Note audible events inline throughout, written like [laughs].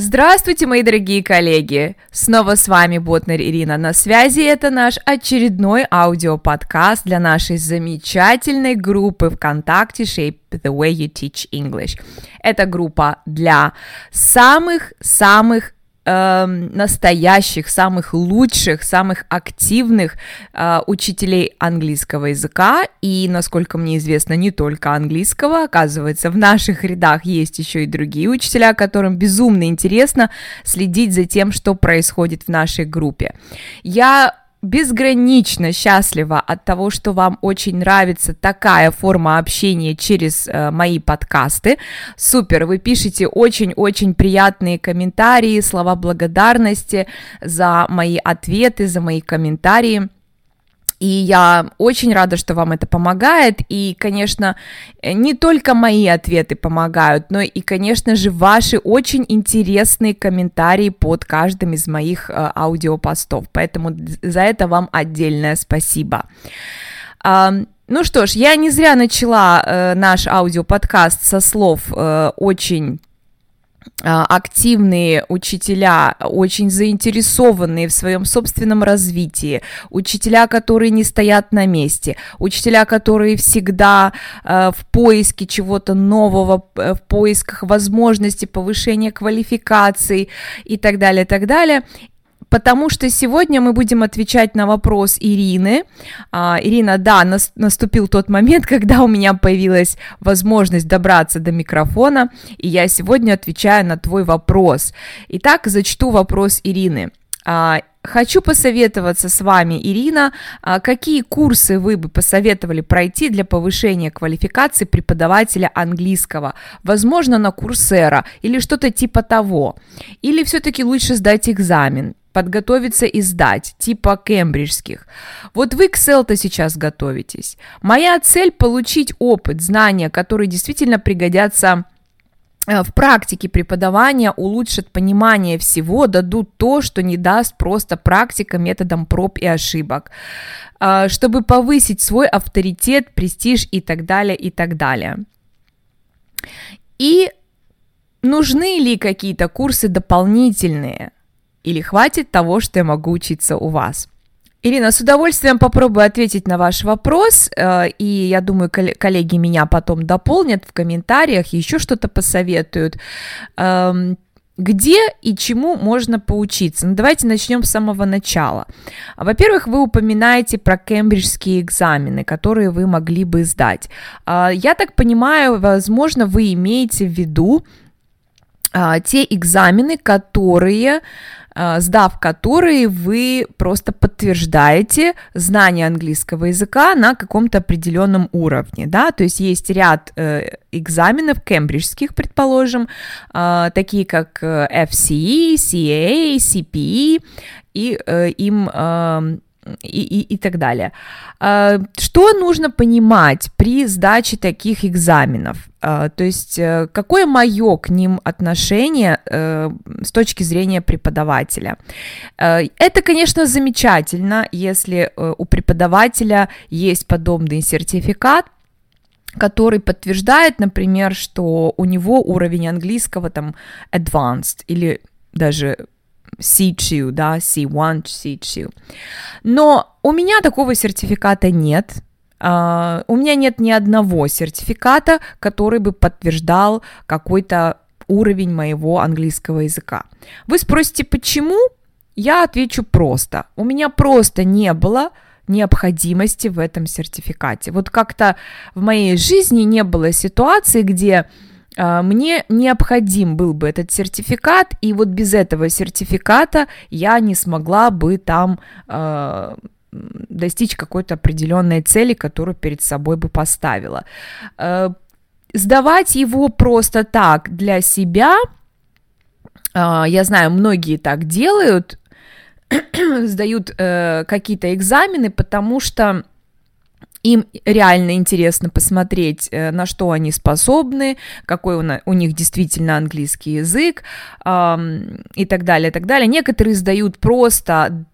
Здравствуйте, мои дорогие коллеги! Снова с вами Ботнер Ирина на связи. Это наш очередной аудиоподкаст для нашей замечательной группы ВКонтакте Shape the Way You Teach English. Это группа для самых-самых э, настоящих, самых лучших, самых активных э, учителей английского языка. И, насколько мне известно, не только английского. Оказывается, в наших рядах есть еще и другие учителя, которым безумно интересно следить за тем, что происходит в нашей группе. Я безгранично счастлива от того, что вам очень нравится такая форма общения через э, мои подкасты. Супер, вы пишете очень-очень приятные комментарии, слова благодарности за мои ответы, за мои комментарии. И я очень рада, что вам это помогает. И, конечно, не только мои ответы помогают, но и, конечно же, ваши очень интересные комментарии под каждым из моих э, аудиопостов. Поэтому за это вам отдельное спасибо. Э, ну что ж, я не зря начала э, наш аудиоподкаст со слов э, очень активные учителя, очень заинтересованные в своем собственном развитии, учителя, которые не стоят на месте, учителя, которые всегда э, в поиске чего-то нового, в поисках возможности повышения квалификации и так далее, так далее потому что сегодня мы будем отвечать на вопрос Ирины. А, Ирина, да, нас, наступил тот момент, [laughs] когда у меня появилась возможность добраться до микрофона, и я сегодня отвечаю на твой вопрос. Итак, зачту вопрос Ирины. А, хочу посоветоваться с вами, Ирина, а, какие курсы вы бы посоветовали пройти для повышения квалификации преподавателя английского? Возможно, на Курсера или что-то типа того. Или все-таки лучше сдать экзамен? Подготовиться и сдать, типа кембриджских. Вот вы к Excel-то сейчас готовитесь. Моя цель получить опыт, знания, которые действительно пригодятся э, в практике преподавания улучшат понимание всего, дадут то, что не даст просто практика методом проб и ошибок, э, чтобы повысить свой авторитет, престиж и так далее, и так далее. И нужны ли какие-то курсы дополнительные? Или хватит того, что я могу учиться у вас? Ирина, с удовольствием попробую ответить на ваш вопрос, э, и я думаю, коллеги меня потом дополнят в комментариях, еще что-то посоветуют. Эм, где и чему можно поучиться? Ну, давайте начнем с самого начала. Во-первых, вы упоминаете про кембриджские экзамены, которые вы могли бы сдать. Э, я так понимаю, возможно, вы имеете в виду э, те экзамены, которые сдав которые вы просто подтверждаете знание английского языка на каком-то определенном уровне, да, то есть есть ряд э, экзаменов кембриджских, предположим, э, такие как э, FCE, CAA, CPE, и э, им э, и, и, и так далее. А, что нужно понимать при сдаче таких экзаменов? А, то есть э, какое мое к ним отношение э, с точки зрения преподавателя? Э, это, конечно, замечательно, если у преподавателя есть подобный сертификат, который подтверждает, например, что у него уровень английского там advanced или даже C2, да, C1, C2. Но у меня такого сертификата нет. Uh, у меня нет ни одного сертификата, который бы подтверждал какой-то уровень моего английского языка. Вы спросите, почему? Я отвечу просто. У меня просто не было необходимости в этом сертификате. Вот как-то в моей жизни не было ситуации, где а, мне необходим был бы этот сертификат, и вот без этого сертификата я не смогла бы там э, достичь какой-то определенной цели, которую перед собой бы поставила. Э, сдавать его просто так для себя, я знаю, многие так делают, [clears throat] сдают э, какие-то экзамены, потому что им реально интересно посмотреть, э, на что они способны, какой у них действительно английский язык и так далее, и так далее. Некоторые сдают просто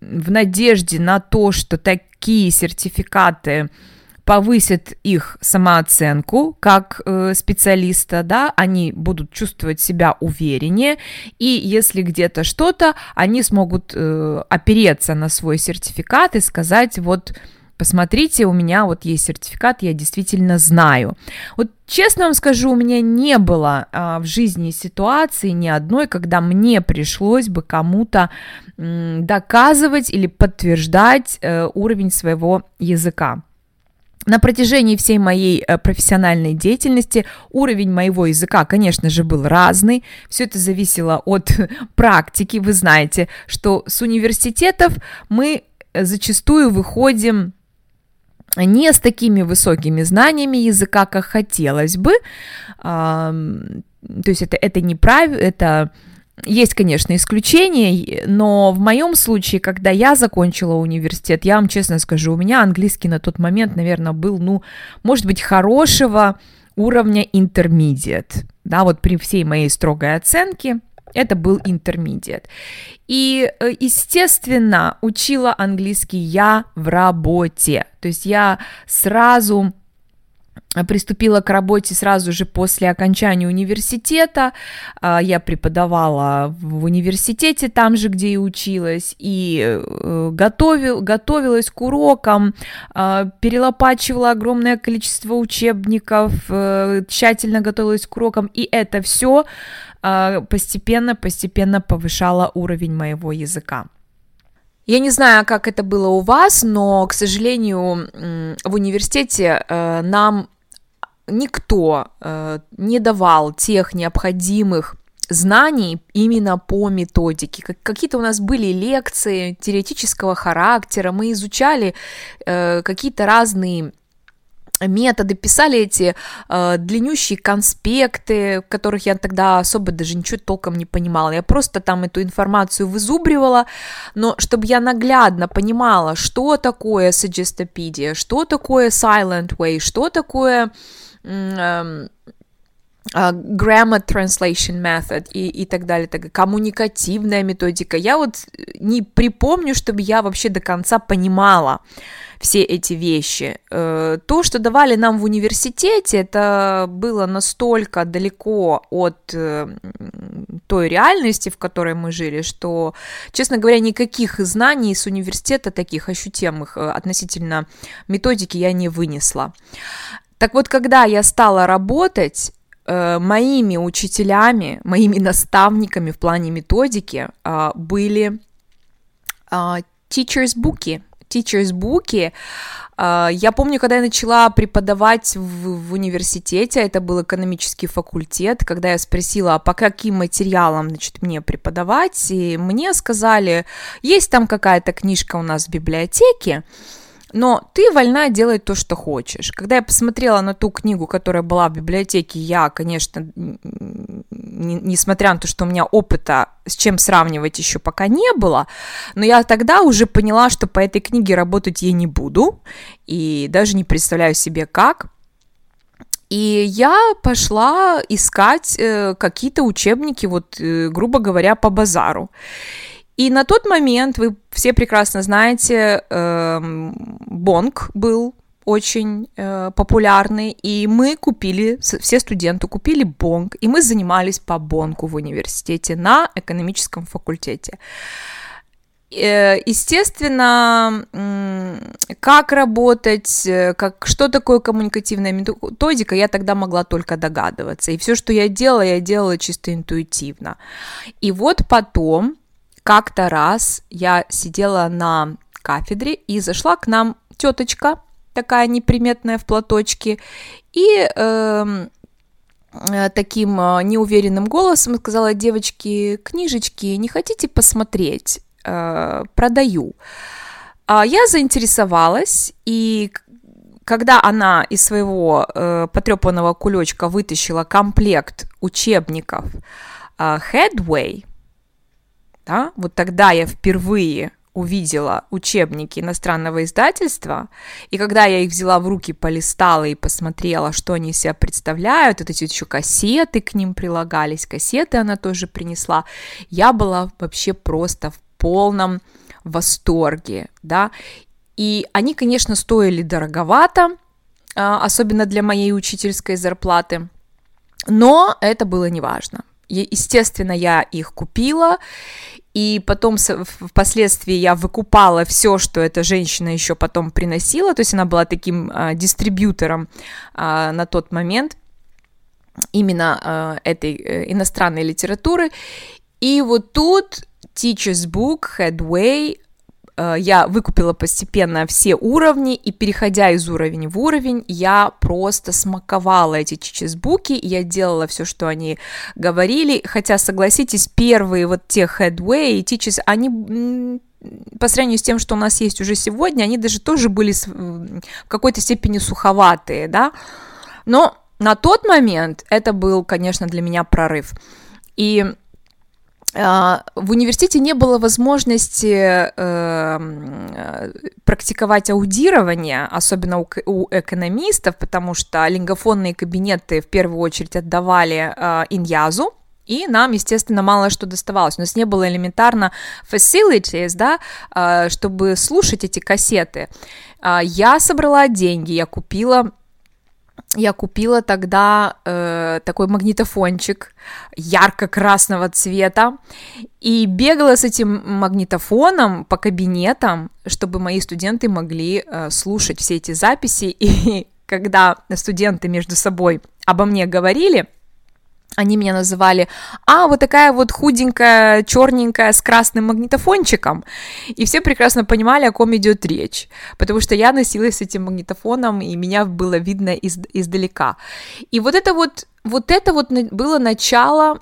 в надежде на то, что такие сертификаты повысит их самооценку как э, специалиста, да, они будут чувствовать себя увереннее, и если где-то что-то, они смогут э, опереться на свой сертификат и сказать, вот, посмотрите, у меня вот есть сертификат, я действительно знаю. Вот честно вам скажу, у меня не было а, в жизни ситуации ни одной, когда мне пришлось бы кому-то доказывать или подтверждать э, уровень своего языка. На протяжении всей моей э, профессиональной деятельности уровень моего языка, конечно же, был разный. Все это зависело от [laughs] практики. Вы знаете, что с университетов мы зачастую выходим не с такими высокими знаниями языка, как хотелось бы. То есть это, это не прав... это есть, конечно, исключения, но в моем случае, когда я закончила университет, я вам честно скажу, у меня английский на тот момент, наверное, был, ну, может быть, хорошего уровня intermediate, да, вот при всей моей строгой оценке, это был intermediate. И, э, естественно, учила английский я в работе. То есть я сразу приступила к работе сразу же после окончания университета. А, я преподавала в университете, там же, где и училась, и э, готовил, готовилась к урокам, а, перелопачивала огромное количество учебников, э, тщательно готовилась к урокам, и это все постепенно-постепенно повышало уровень моего языка. Я не знаю, как это было у вас, но, к сожалению, в университете э, нам никто э, не давал тех необходимых знаний именно по методике. Какие-то у нас были лекции теоретического характера, мы изучали э, какие-то разные методы, писали эти э, длиннющие конспекты, в которых я тогда особо даже ничего толком не понимала. Я просто там эту информацию вызубривала, но чтобы я наглядно понимала, что такое Suggestoppedia, что такое Silent Way, что такое uh, grammar translation method и, и так далее, так, коммуникативная методика. Я вот не припомню, чтобы я вообще до конца понимала все эти вещи. Э, то, что давали нам в университете, это было настолько далеко от э, той реальности, в которой мы жили, что, честно говоря, никаких знаний с университета таких ощутимых относительно методики я не вынесла. Так вот, когда я стала работать, э, моими учителями, моими [laughs] наставниками в плане методики э, были э, teachers буки. Teachers буки. Э, я помню, когда я начала преподавать в, в университете, это был экономический факультет, когда я спросила, а по каким материалам, значит, мне преподавать, и мне сказали, есть там какая-то книжка у нас в библиотеке, но ты вольна делать то, что хочешь. Когда я посмотрела на ту книгу, которая была в библиотеке, я, конечно, несмотря на то, что у меня опыта с чем сравнивать еще пока не было, но я тогда уже поняла, что по этой книге работать я не буду, и даже не представляю себе как. И я пошла искать э, какие-то учебники, вот, э, грубо говоря, по базару. И на тот момент, вы все прекрасно знаете, э, Бонг был очень э, популярный, и мы купили, все студенты купили бонг, и мы занимались по бонгу в университете на экономическом факультете. Э, естественно, как работать, э, как, что такое коммуникативная методика, я тогда могла только догадываться. И все, что я делала, я делала чисто интуитивно. И вот потом, как-то раз я сидела на кафедре и зашла к нам теточка, такая неприметная в платочке, и эм, э, таким э, неуверенным голосом сказала, девочки, книжечки, не хотите посмотреть? Э, продаю. А я заинтересовалась, и когда она из своего э, потрепанного кулечка вытащила комплект учебников э, Headway, да, вот тогда я впервые увидела учебники иностранного издательства, и когда я их взяла в руки, полистала и посмотрела, что они себя представляют, это еще кассеты к ним прилагались, кассеты она тоже принесла, я была вообще просто в полном восторге, да, и они, конечно, стоили дороговато, особенно для моей учительской зарплаты. Но это было неважно. Естественно, я их купила, и потом впоследствии я выкупала все, что эта женщина еще потом приносила, то есть она была таким а, дистрибьютором а, на тот момент именно а, этой а, иностранной литературы. И вот тут Teacher's Book, Headway, Э, я выкупила постепенно все уровни, и переходя из уровня в уровень, я просто смаковала эти чичесбуки, и я делала все, что они говорили, хотя, согласитесь, первые вот те headway и teachers, они по сравнению с тем, что у нас есть уже сегодня, они даже тоже были в какой-то степени суховатые, да, но на тот момент это был, конечно, для меня прорыв. И в университете не было возможности э, практиковать аудирование, особенно у, у экономистов, потому что лингофонные кабинеты в первую очередь отдавали э, иньязу, и нам, естественно, мало что доставалось. У нас не было элементарно facilities, да, э, чтобы слушать эти кассеты. Э, я собрала деньги, я купила я купила тогда э, такой магнитофончик ярко-красного цвета и бегала с этим магнитофоном по кабинетам, чтобы мои студенты могли э, слушать все эти записи. [laughs] И когда студенты между собой обо мне говорили, они меня называли, а, вот такая вот худенькая, черненькая, с красным магнитофончиком, и все прекрасно понимали, о ком идет речь, потому что я носилась с этим магнитофоном, и меня было видно из, издалека. И вот это вот вот это вот было начало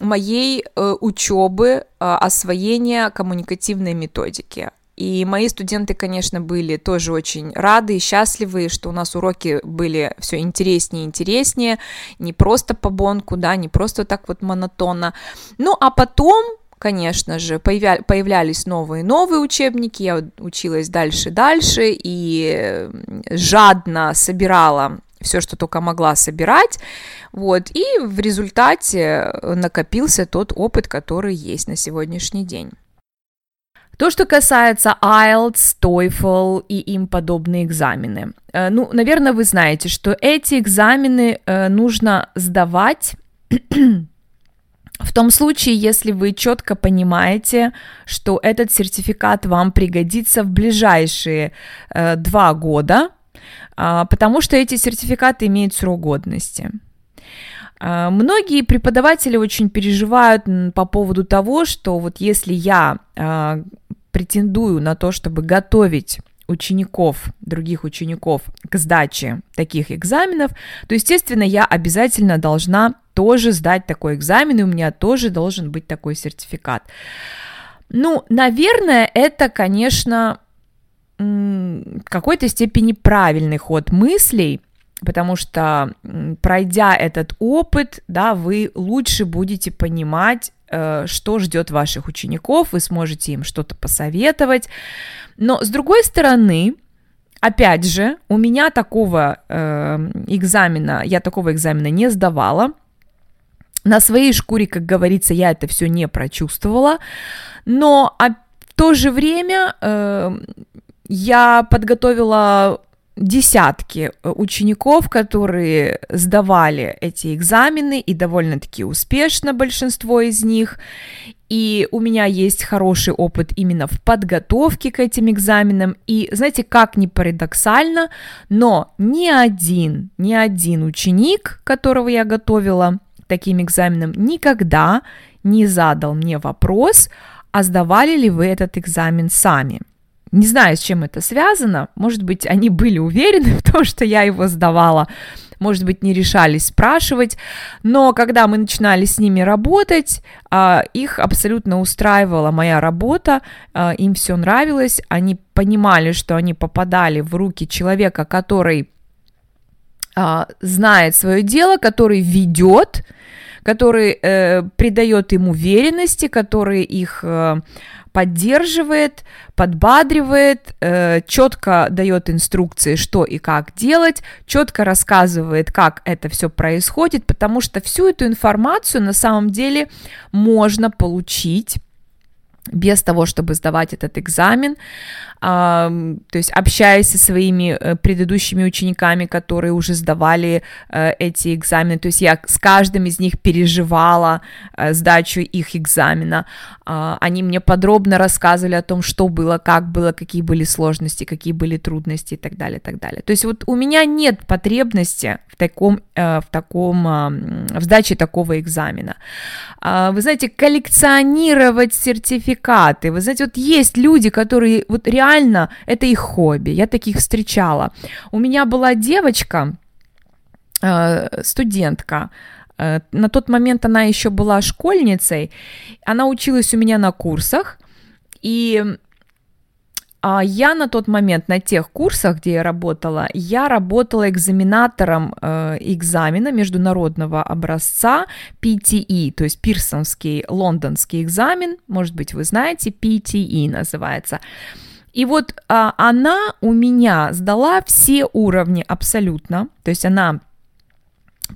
моей э, учебы, э, освоения коммуникативной методики. И мои студенты, конечно, были тоже очень рады и счастливы, что у нас уроки были все интереснее и интереснее, не просто по бонку, да, не просто так вот монотонно. Ну, а потом конечно же, появлялись новые новые учебники, я училась дальше дальше и жадно собирала все, что только могла собирать, вот, и в результате накопился тот опыт, который есть на сегодняшний день. То, что касается IELTS, TOEFL и им подобные экзамены. Э, ну, наверное, вы знаете, что эти экзамены э, нужно сдавать [clears throat] в том случае, если вы четко понимаете, что этот сертификат вам пригодится в ближайшие э, два года, э, потому что эти сертификаты имеют срок годности. Э, многие преподаватели очень переживают по поводу того, что вот если я э, претендую на то, чтобы готовить учеников, других учеников к сдаче таких экзаменов, то, естественно, я обязательно должна тоже сдать такой экзамен, и у меня тоже должен быть такой сертификат. Ну, наверное, это, конечно, в какой-то степени правильный ход мыслей, потому что, пройдя этот опыт, да, вы лучше будете понимать, что ждет ваших учеников, вы сможете им что-то посоветовать. Но с другой стороны, опять же, у меня такого э, экзамена, я такого экзамена не сдавала. На своей шкуре, как говорится, я это все не прочувствовала, но а в то же время э, я подготовила десятки э, учеников, которые сдавали эти экзамены, и довольно-таки успешно большинство из них. И у меня есть хороший опыт именно в подготовке к этим экзаменам. И знаете, как ни парадоксально, но ни один, ни один ученик, которого я готовила таким экзаменам, никогда не задал мне вопрос, а сдавали ли вы этот экзамен сами. Не знаю, с чем это связано. Может быть, они были уверены [laughs] в том, что я его сдавала. Может быть, не решались спрашивать. Но когда мы начинали с ними работать, а, их абсолютно устраивала моя работа. А, им все нравилось. Они понимали, что они попадали в руки человека, который а, знает свое дело, который ведет, который э, придает им уверенности, который их э, поддерживает, подбадривает, э, четко дает инструкции, что и как делать, четко рассказывает, как это все происходит, потому что всю эту информацию на самом деле можно получить без того, чтобы сдавать этот экзамен, то есть общаясь со своими э, предыдущими учениками, которые уже сдавали э, эти экзамены, то есть я с каждым из них переживала э, сдачу их экзамена, а, они мне подробно рассказывали о том, что было, как было, какие были сложности, какие были трудности и так далее, и так далее. То есть вот у меня нет потребности в таком, в таком, в сдаче такого экзамена. А, вы знаете, коллекционировать сертификаты, вы знаете, вот есть люди, которые вот реально реально это их хобби, я таких встречала. У меня была девочка, э, студентка, э, на тот момент она еще была школьницей, она училась у меня на курсах, и а я на тот момент на тех курсах, где я работала, я работала экзаменатором э, экзамена международного образца PTE, то есть Пирсонский лондонский экзамен, может быть, вы знаете, PTE называется. И вот а, она у меня сдала все уровни абсолютно, то есть она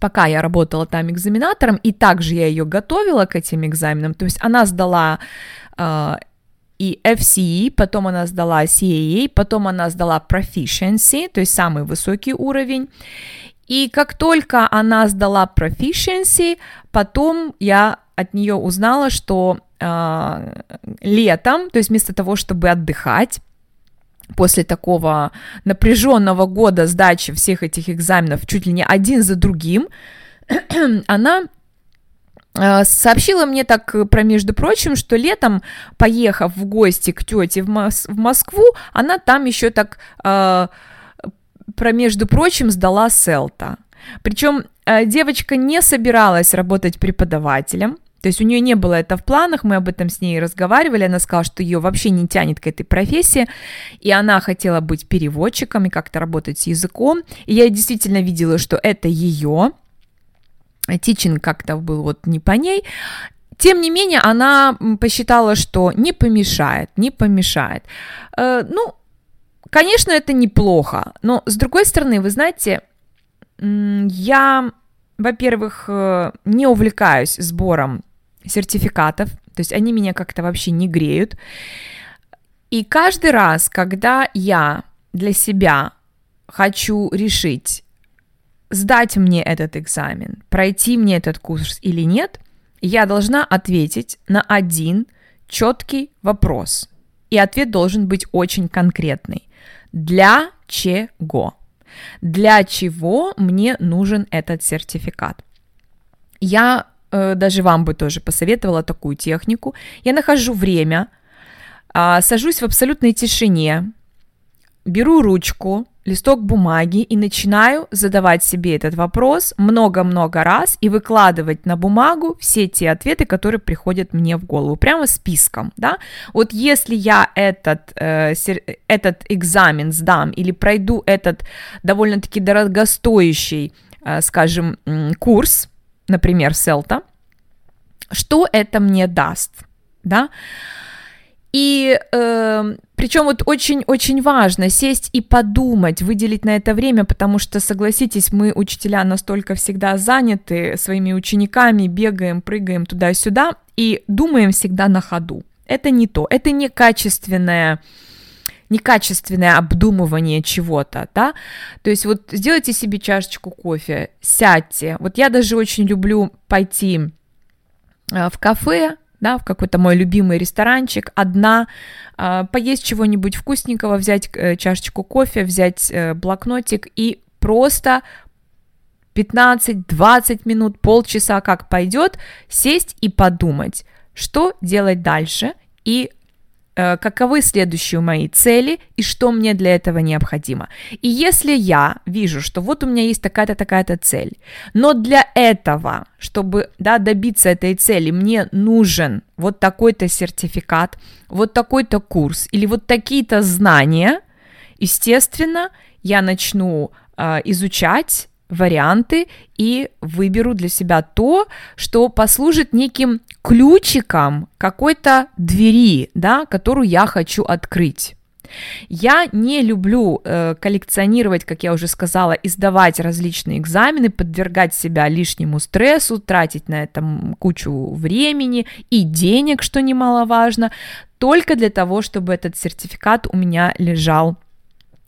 пока я работала там экзаменатором, и также я ее готовила к этим экзаменам, то есть она сдала э, и FCE, потом она сдала CAA, потом она сдала Proficiency, то есть самый высокий уровень, и как только она сдала Proficiency, потом я от нее узнала, что летом, то есть вместо того, чтобы отдыхать, после такого напряженного года сдачи всех этих экзаменов чуть ли не один за другим, [clears throat] она э, сообщила мне так, про между прочим, что летом, поехав в гости к тете в, Мос- в Москву, она там еще так, э, про между прочим, сдала селта. Причем э, девочка не собиралась работать преподавателем, то есть у нее не было это в планах, мы об этом с ней разговаривали, она сказала, что ее вообще не тянет к этой профессии, и она хотела быть переводчиком и как-то работать с языком, и я действительно видела, что это ее, Тичин как-то был вот не по ней, тем не менее, она посчитала, что не помешает, не помешает. Э, ну, конечно, это неплохо, но с другой стороны, вы знаете, я, во-первых, э, не увлекаюсь сбором сертификатов, то есть они меня как-то вообще не греют. И каждый раз, когда я для себя хочу решить, сдать мне этот экзамен, пройти мне этот курс или нет, я должна ответить на один четкий вопрос. И ответ должен быть очень конкретный. Для чего? Для чего мне нужен этот сертификат? Я даже вам бы тоже посоветовала такую технику. Я нахожу время, а, сажусь в абсолютной тишине, беру ручку, листок бумаги и начинаю задавать себе этот вопрос много-много раз и выкладывать на бумагу все те ответы, которые приходят мне в голову, прямо списком, да. Вот если я этот, э, этот экзамен сдам или пройду этот довольно-таки дорогостоящий, э, скажем, курс, например, селта, что это мне даст, да? И э, причем вот очень-очень важно сесть и подумать, выделить на это время, потому что, согласитесь, мы, учителя, настолько всегда заняты своими учениками, бегаем, прыгаем туда-сюда и думаем всегда на ходу. Это не то, это некачественное некачественное обдумывание чего-то, да, то есть вот сделайте себе чашечку кофе, сядьте, вот я даже очень люблю пойти э, в кафе, да, в какой-то мой любимый ресторанчик, одна, э, поесть чего-нибудь вкусненького, взять э, чашечку кофе, взять блокнотик и просто 15-20 минут, полчаса, как пойдет, сесть и подумать, что делать дальше и каковы следующие мои цели и что мне для этого необходимо. И если я вижу, что вот у меня есть такая-то, такая-то цель, но для этого, чтобы да, добиться этой цели, мне нужен вот такой-то сертификат, вот такой-то курс или вот такие-то знания, естественно, я начну э, изучать варианты и выберу для себя то, что послужит неким ключиком какой-то двери, да, которую я хочу открыть. Я не люблю э, коллекционировать, как я уже сказала, издавать различные экзамены, подвергать себя лишнему стрессу, тратить на это кучу времени и денег, что немаловажно, только для того, чтобы этот сертификат у меня лежал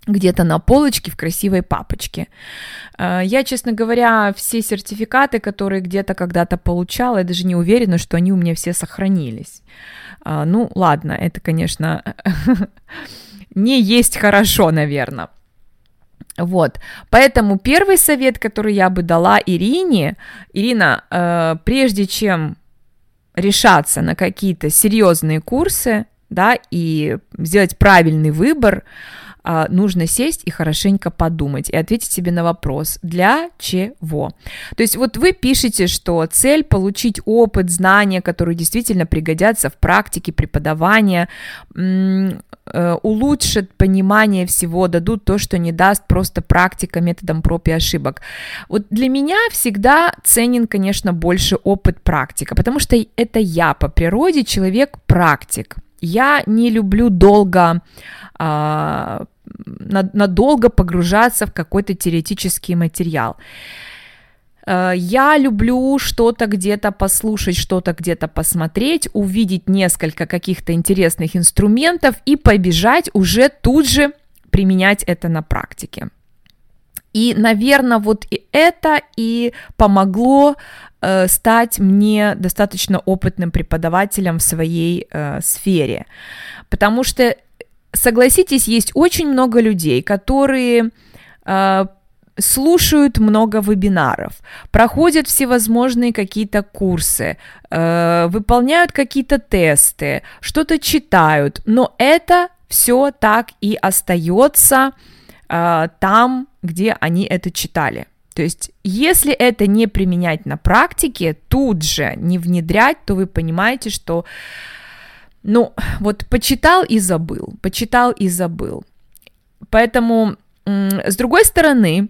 где-то на полочке в красивой папочке. Э, я, честно говоря, все сертификаты, которые где-то когда-то получала, я даже не уверена, что они у меня все сохранились. Э, ну, ладно, это, конечно, [laughs] не есть хорошо, наверное. Вот, поэтому первый совет, который я бы дала Ирине, Ирина, э, прежде чем решаться на какие-то серьезные курсы, да, и сделать правильный выбор, а, нужно сесть и хорошенько подумать и ответить себе на вопрос, для чего. То есть вот вы пишете, что цель получить опыт, знания, которые действительно пригодятся в практике преподавания, э, улучшат понимание всего, дадут то, что не даст просто практика методом проб и ошибок. Вот для меня всегда ценен, конечно, больше опыт практика, потому что это я по природе человек практик. Я не люблю долго а, надолго погружаться в какой-то теоретический материал. Э, я люблю что-то где-то послушать, что-то где-то посмотреть, увидеть несколько каких-то интересных инструментов и побежать уже тут же применять это на практике. И, наверное, вот и это и помогло э, стать мне достаточно опытным преподавателем в своей э, сфере. Потому что согласитесь, есть очень много людей, которые э, слушают много вебинаров, проходят всевозможные какие-то курсы, э, выполняют какие-то тесты, что-то читают, но это все так и остается там, где они это читали. То есть, если это не применять на практике, тут же не внедрять, то вы понимаете, что ну, вот почитал и забыл, почитал и забыл. Поэтому, с другой стороны,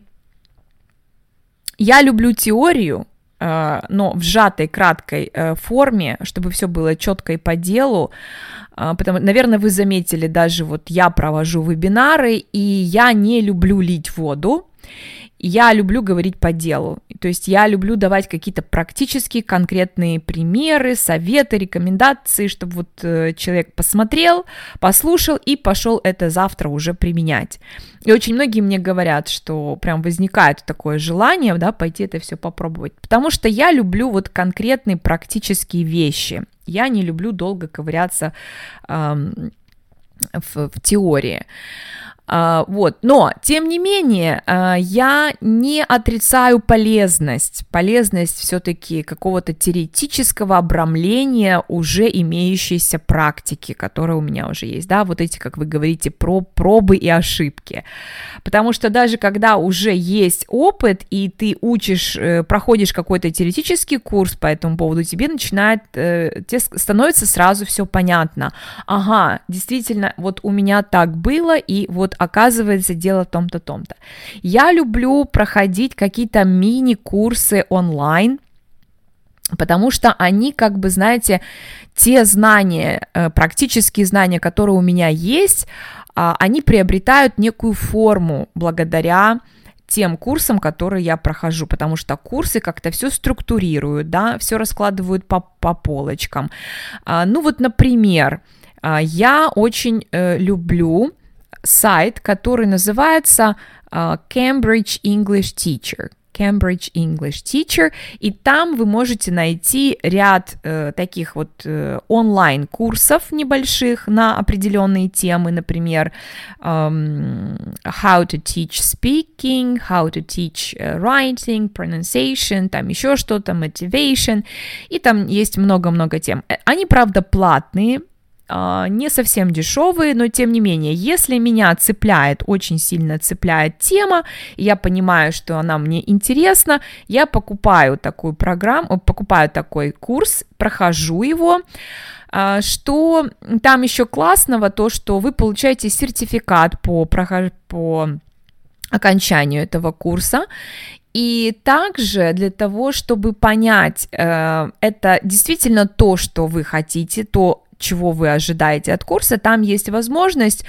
я люблю теорию, э, но в сжатой, краткой э, форме, чтобы все было четко и по делу. Э, потому, наверное, вы заметили, даже вот я провожу вебинары, и я не люблю лить воду. Я люблю говорить по делу, то есть я люблю давать какие-то практические конкретные примеры, советы, рекомендации, чтобы вот э, человек посмотрел, послушал и пошел это завтра уже применять. И очень многие мне говорят, что прям возникает такое желание, да, пойти это все попробовать, потому что я люблю вот конкретные практические вещи, я не люблю долго ковыряться эм, в, в теории. А, вот, но, тем не менее, а, я не отрицаю полезность, полезность все-таки какого-то теоретического обрамления уже имеющейся практики, которая у меня уже есть, да, вот эти, как вы говорите, про пробы и ошибки, потому что даже когда уже есть опыт, и ты учишь, э, проходишь какой-то теоретический курс по этому поводу, тебе начинает, э, тебе становится сразу все понятно, ага, действительно, вот у меня так было, и вот оказывается, дело в том-то, том-то. Я люблю проходить какие-то мини-курсы онлайн, потому что они, как бы, знаете, те знания, э, практические знания, которые у меня есть, а, они приобретают некую форму благодаря тем курсам, которые я прохожу, потому что курсы как-то все структурируют, да, все раскладывают по, по полочкам. А, ну вот, например, а, я очень э, люблю сайт, который называется uh, Cambridge English Teacher. Cambridge English Teacher, и там вы можете найти ряд э, таких вот э, онлайн-курсов небольших на определенные темы, например, um, how to teach speaking, how to teach uh, writing, pronunciation, там еще что-то, motivation, и там есть много-много тем. Они, правда, платные, а, не совсем дешевые, но тем не менее, если меня цепляет, очень сильно цепляет тема, я понимаю, что она мне интересна, я покупаю такую программу, покупаю такой курс, прохожу его, а, что там еще классного, то, что вы получаете сертификат по, по окончанию этого курса, и также для того, чтобы понять, э, это действительно то, что вы хотите, то, чего вы ожидаете от курса, там есть возможность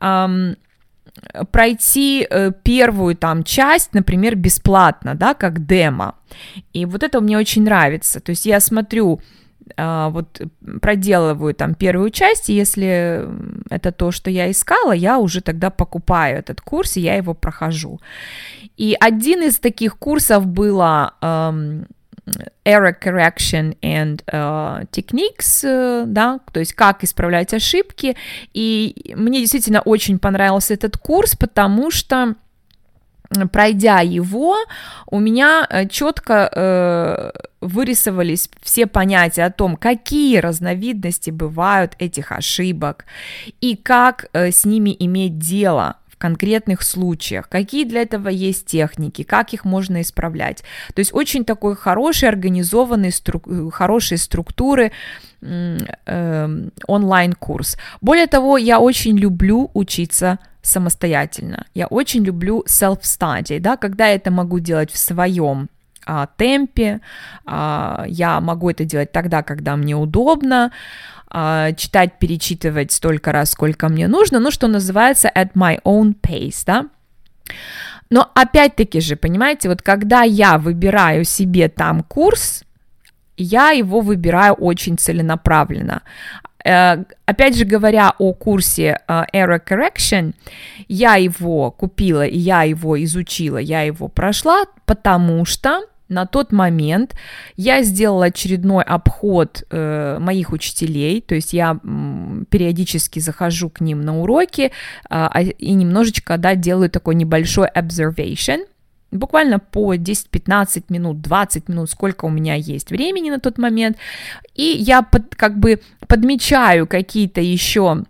эм, пройти э, первую там часть, например, бесплатно, да, как демо. И вот это мне очень нравится. То есть я смотрю, э, вот проделываю там первую часть, и если это то, что я искала, я уже тогда покупаю этот курс, и я его прохожу. И один из таких курсов было эм, error correction and uh, techniques, uh, да, то есть как исправлять ошибки. И мне действительно очень понравился этот курс, потому что пройдя его, у меня э, четко э, вырисовались все понятия о том, какие разновидности бывают этих ошибок и как э, с ними иметь дело конкретных случаях, какие для этого есть техники, как их можно исправлять. То есть очень такой хороший, организованный, стру- хорошие структуры э, онлайн-курс. Более того, я очень люблю учиться самостоятельно. Я очень люблю self-study, да, когда я это могу делать в своем а, темпе, а, я могу это делать тогда, когда мне удобно, а, читать, перечитывать столько раз, сколько мне нужно, ну, что называется at my own pace, да. Но опять-таки же, понимаете, вот когда я выбираю себе там курс, я его выбираю очень целенаправленно. Uh, опять же говоря о курсе uh, Error Correction, я его купила, я его изучила, я его прошла, потому что на тот момент я сделала очередной обход э, моих учителей, то есть я периодически захожу к ним на уроки э, и немножечко, да, делаю такой небольшой observation, буквально по 10-15 минут, 20 минут, сколько у меня есть времени на тот момент, и я под, как бы подмечаю какие-то еще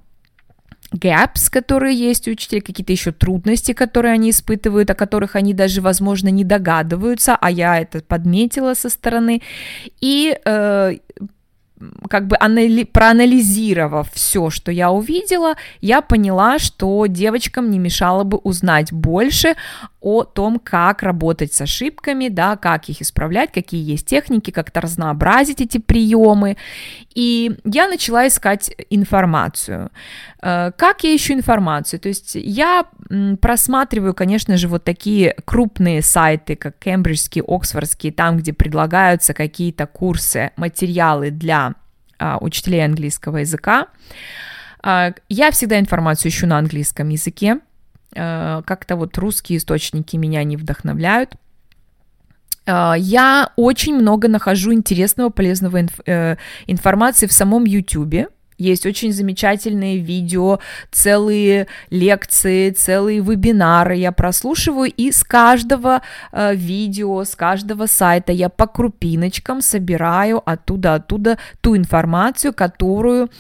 gaps, которые есть у учителей, какие-то еще трудности, которые они испытывают, о которых они даже, возможно, не догадываются, а я это подметила со стороны. И э, как бы анали- проанализировав все, что я увидела, я поняла, что девочкам не мешало бы узнать больше о том, как работать с ошибками, да, как их исправлять, какие есть техники, как-то разнообразить эти приемы. И я начала искать информацию. Э, как я ищу информацию? То есть я просматриваю, конечно же, вот такие крупные сайты, как кембриджские, оксфордские, там, где предлагаются какие-то курсы, материалы для а, учителей английского языка. А, я всегда информацию ищу на английском языке. А, как-то вот русские источники меня не вдохновляют. Я очень много нахожу интересного, полезного инф- э, информации в самом YouTube. Есть очень замечательные видео, целые лекции, целые вебинары я прослушиваю, и с каждого э, видео, с каждого сайта я по крупиночкам собираю оттуда-оттуда ту информацию, которую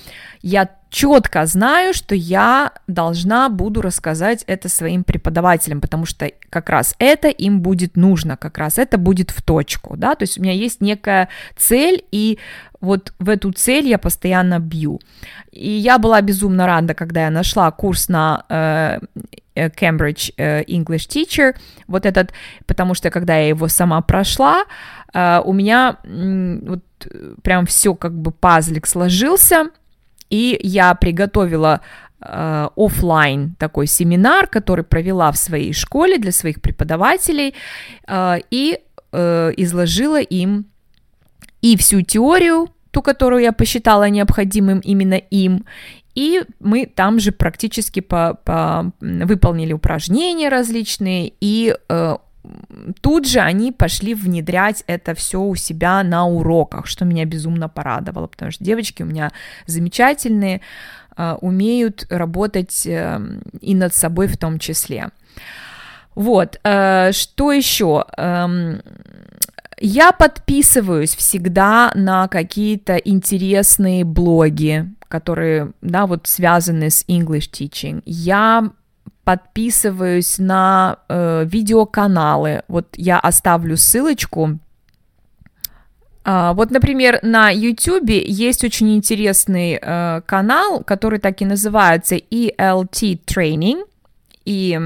я четко знаю, что я должна буду рассказать это своим преподавателям, потому что как раз это им будет нужно, как раз это будет в точку, да, то есть у меня есть некая цель, и вот в эту цель я постоянно бью. И я была безумно рада, когда я нашла курс на э, э Cambridge э, English Teacher, вот этот, потому что когда я его сама прошла, э, у меня э, вот прям все как бы пазлик сложился, и я приготовила э, офлайн такой семинар, который провела в своей школе для своих преподавателей э, и э, изложила им и всю теорию, ту, которую я посчитала необходимым именно им, и мы там же практически по, по, выполнили упражнения различные, и тут же они пошли внедрять это все у себя на уроках, что меня безумно порадовало, потому что девочки у меня замечательные, э, умеют работать э, и над собой в том числе. Вот, э, что еще? Эм, я подписываюсь всегда на какие-то интересные блоги, которые, да, вот связаны с English teaching. Я подписываюсь на э, видеоканалы. Вот я оставлю ссылочку. А, вот, например, на YouTube есть очень интересный э, канал, который так и называется ELT Training. И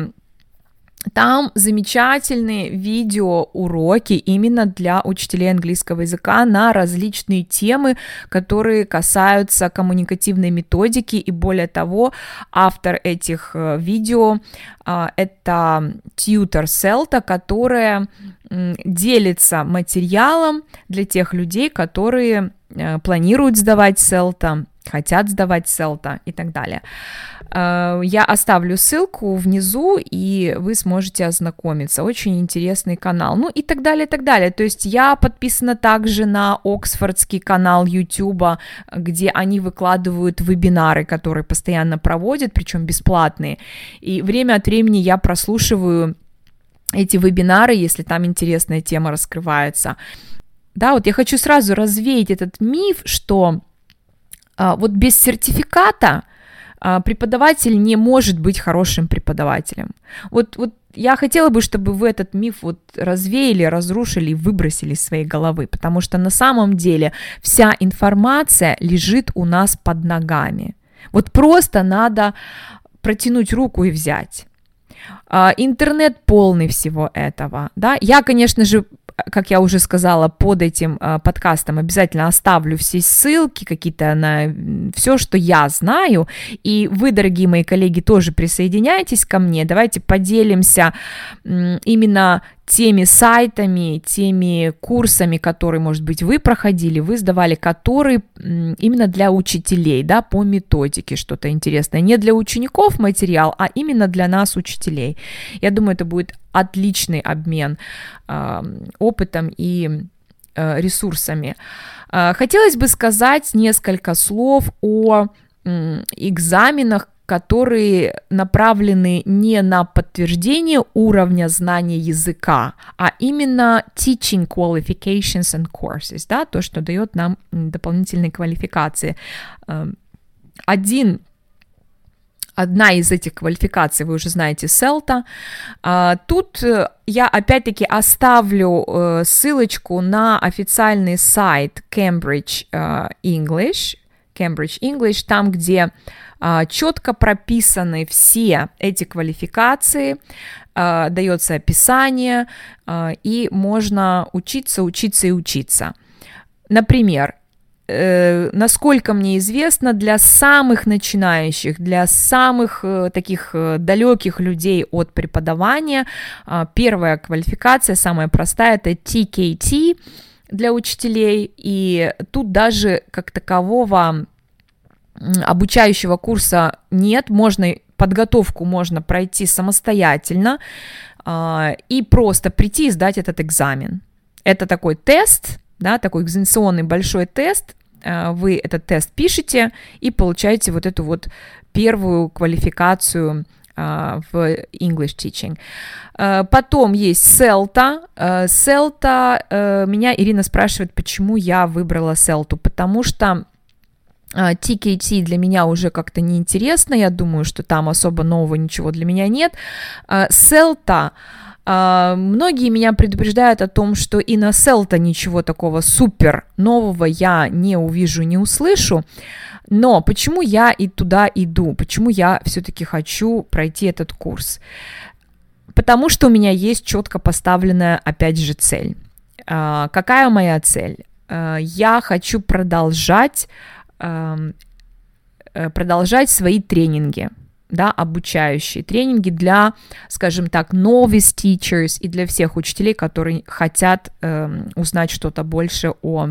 там замечательные видеоуроки именно для учителей английского языка на различные темы, которые касаются коммуникативной методики. И более того, автор этих э, видео э, это Тьютер Селта, которая делится материалом для тех людей, которые э, планируют сдавать Селта, хотят сдавать Селта и так далее. Э, я оставлю ссылку внизу, и вы сможете ознакомиться. Очень интересный канал. Ну и так далее, и так далее. То есть я подписана также на Оксфордский канал YouTube, где они выкладывают вебинары, которые постоянно проводят, причем бесплатные. И время от времени я прослушиваю эти вебинары, если там интересная тема раскрывается. Да, вот я хочу сразу развеять этот миф, что вот без сертификата а, преподаватель не может быть хорошим преподавателем. Вот, вот я хотела бы, чтобы вы этот миф вот развеяли, разрушили, выбросили из своей головы, потому что на самом деле вся информация лежит у нас под ногами. Вот просто надо протянуть руку и взять. А, интернет полный всего этого, да. Я, конечно же, как я уже сказала, под этим э, подкастом обязательно оставлю все ссылки какие-то на все, что я знаю. И вы, дорогие мои коллеги, тоже присоединяйтесь ко мне. Давайте поделимся именно теми сайтами, теми курсами, которые, может быть, вы проходили, вы сдавали, которые именно для учителей, да, по методике что-то интересное. Не для учеников материал, а именно для нас, учителей. Я думаю, это будет отличный обмен э, опытом и э, ресурсами. Э, хотелось бы сказать несколько слов о экзаменах, которые направлены не на подтверждение уровня знания языка, а именно teaching qualifications and courses, да, то, что дает нам дополнительные квалификации. Эм, один одна из этих квалификаций, вы уже знаете, селта. А, тут э, я опять-таки оставлю э, ссылочку на официальный сайт Cambridge э, English, Cambridge English, там, где четко прописаны все эти квалификации, дается описание, и можно учиться, учиться и учиться. Например, э, насколько мне известно, для самых начинающих, для самых э, таких э, далеких людей от преподавания, первая квалификация, самая простая, это TKT для учителей, и тут даже как такового обучающего курса нет, можно подготовку можно пройти самостоятельно э, и просто прийти и сдать этот экзамен. Это такой тест, да, такой экзаменационный большой тест, э, вы этот тест пишете и получаете вот эту вот первую квалификацию э, в English Teaching. Э, потом есть CELTA. CELTA, меня Ирина спрашивает, почему я выбрала CELTA, потому что TKT для меня уже как-то неинтересно, я думаю, что там особо нового ничего для меня нет. CELTA Uh, многие меня предупреждают о том, что и на Селта ничего такого супер нового я не увижу, не услышу. Но почему я и туда иду? Почему я все-таки хочу пройти этот курс? Потому что у меня есть четко поставленная, опять же, цель. Какая моя цель? Я хочу продолжать, продолжать свои тренинги да, обучающие тренинги для, скажем так, novice teachers и для всех учителей, которые хотят э, узнать что-то больше о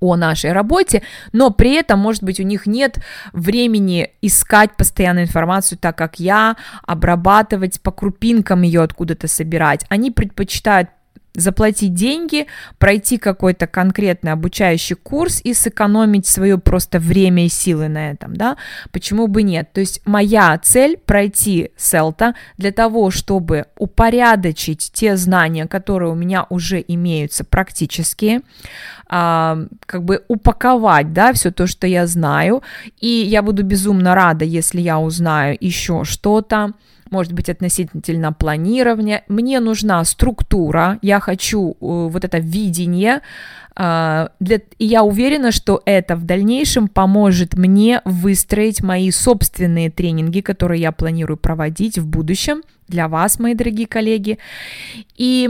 о нашей работе, но при этом, может быть, у них нет времени искать постоянную информацию, так как я, обрабатывать по крупинкам ее откуда-то собирать. Они предпочитают заплатить деньги, пройти какой-то конкретный обучающий курс и сэкономить свое просто время и силы на этом, да, почему бы нет? То есть моя цель пройти селта для того, чтобы упорядочить те знания, которые у меня уже имеются практически, а, как бы упаковать, да, все то, что я знаю, и я буду безумно рада, если я узнаю еще что-то, может быть, относительно планирования. Мне нужна структура, я хочу э, вот это видение, э, для, и я уверена, что это в дальнейшем поможет мне выстроить мои собственные тренинги, которые я планирую проводить в будущем для вас, мои дорогие коллеги. И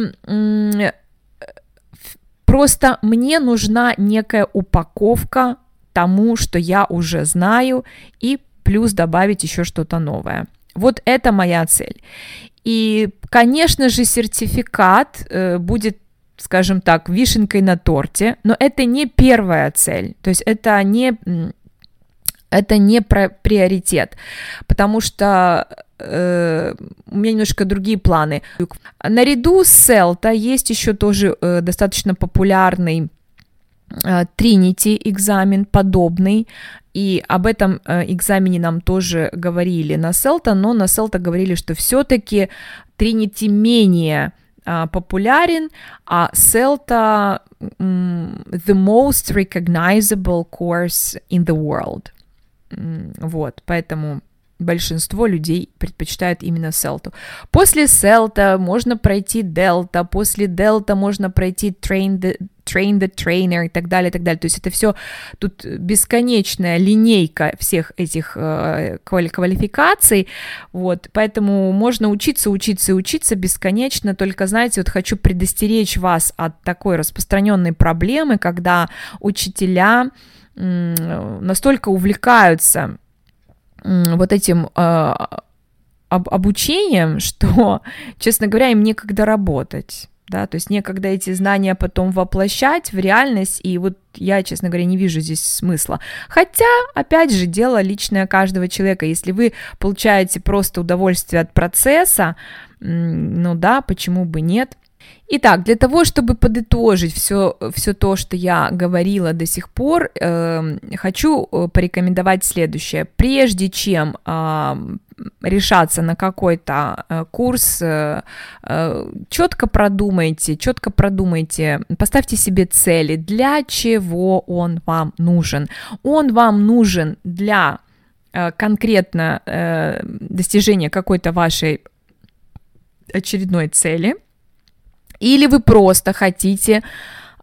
просто мне нужна некая упаковка тому, что я уже знаю, и плюс добавить еще что-то новое. Вот это моя цель. И, конечно же, сертификат э, будет скажем так, вишенкой на торте, но это не первая цель, то есть это не это не про приоритет, потому что э, у меня немножко другие планы. Наряду с Селта есть еще тоже э, достаточно популярный Тринити э, экзамен подобный, и об этом э, экзамене нам тоже говорили на Селта, но на Селта говорили, что все-таки Тринити менее э, популярен, а Селта the most recognizable course in the world. Вот, поэтому большинство людей предпочитают именно селту. После селта можно пройти дельта, после дельта можно пройти train the, train the trainer и так далее, и так далее. То есть это все тут бесконечная линейка всех этих э, квалификаций, вот, поэтому можно учиться, учиться и учиться бесконечно, только, знаете, вот хочу предостеречь вас от такой распространенной проблемы, когда учителя настолько увлекаются вот этим об, обучением, [laughs] что, честно говоря, им некогда работать. Да, то есть некогда эти знания потом воплощать в реальность, и вот я, честно говоря, не вижу здесь смысла. Хотя, опять же, дело личное каждого человека. Если вы получаете просто удовольствие от процесса, ну да, почему бы нет? Итак, для того, чтобы подытожить все, все то, что я говорила до сих пор, эм, э, хочу порекомендовать следующее. Прежде чем э, решаться на какой-то э, курс, э, э, четко продумайте, четко продумайте, поставьте себе цели, для чего он вам нужен. Он вам нужен для э, конкретно э, достижения какой-то вашей очередной цели – или вы просто хотите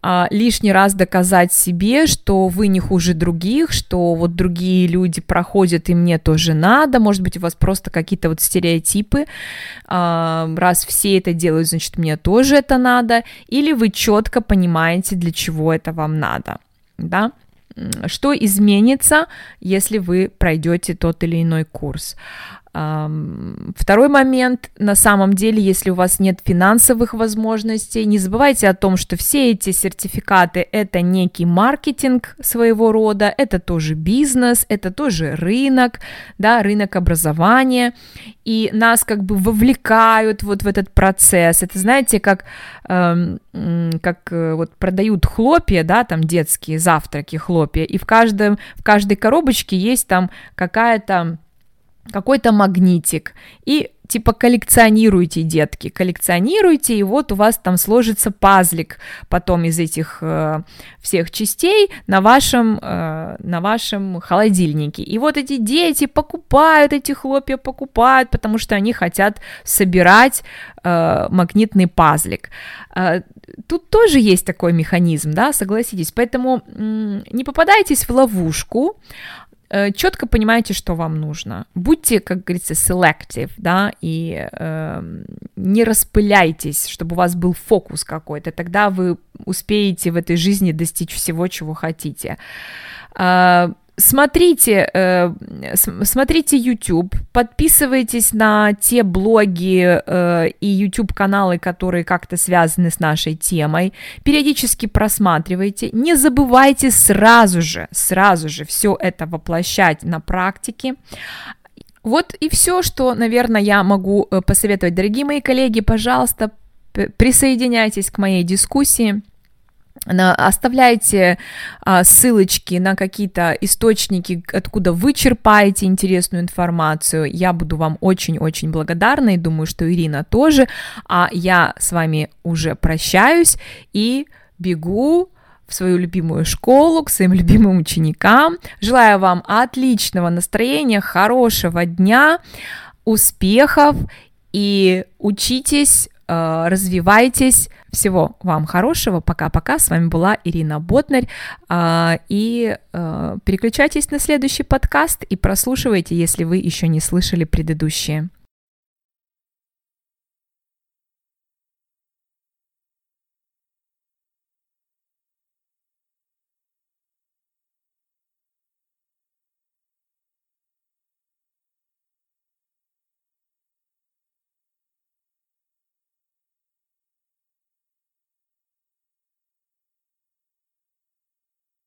а, лишний раз доказать себе, что вы не хуже других, что вот другие люди проходят, и мне тоже надо, может быть, у вас просто какие-то вот стереотипы, а, раз все это делают, значит, мне тоже это надо, или вы четко понимаете, для чего это вам надо, да, что изменится, если вы пройдете тот или иной курс. Второй момент, на самом деле, если у вас нет финансовых возможностей, не забывайте о том, что все эти сертификаты – это некий маркетинг своего рода, это тоже бизнес, это тоже рынок, да, рынок образования, и нас как бы вовлекают вот в этот процесс. Это, знаете, как, э, как вот продают хлопья, да, там детские завтраки хлопья, и в, каждом, в каждой коробочке есть там какая-то какой-то магнитик, и типа коллекционируйте, детки, коллекционируйте, и вот у вас там сложится пазлик потом из этих э, всех частей на вашем, э, на вашем холодильнике. И вот эти дети покупают эти хлопья, покупают, потому что они хотят собирать э, магнитный пазлик. Э, тут тоже есть такой механизм, да, согласитесь, поэтому м- не попадайтесь в ловушку, Э, четко понимаете, что вам нужно. Будьте, как говорится, selective, да, и э, не распыляйтесь, чтобы у вас был фокус какой-то, тогда вы успеете в этой жизни достичь всего, чего хотите. Э, Смотрите, э, смотрите YouTube, подписывайтесь на те блоги э, и YouTube каналы, которые как-то связаны с нашей темой. Периодически просматривайте. Не забывайте сразу же, сразу же все это воплощать на практике. Вот и все, что, наверное, я могу э, посоветовать, дорогие мои коллеги. Пожалуйста, присоединяйтесь к моей дискуссии оставляйте а, ссылочки на какие-то источники, откуда вы черпаете интересную информацию. Я буду вам очень-очень благодарна и думаю, что Ирина тоже. А я с вами уже прощаюсь и бегу в свою любимую школу, к своим любимым ученикам. Желаю вам отличного настроения, хорошего дня. успехов и учитесь, развивайтесь. Всего вам хорошего. Пока-пока. С вами была Ирина Ботнарь. Э, и э, переключайтесь на следующий подкаст и прослушивайте, если вы еще не слышали предыдущие.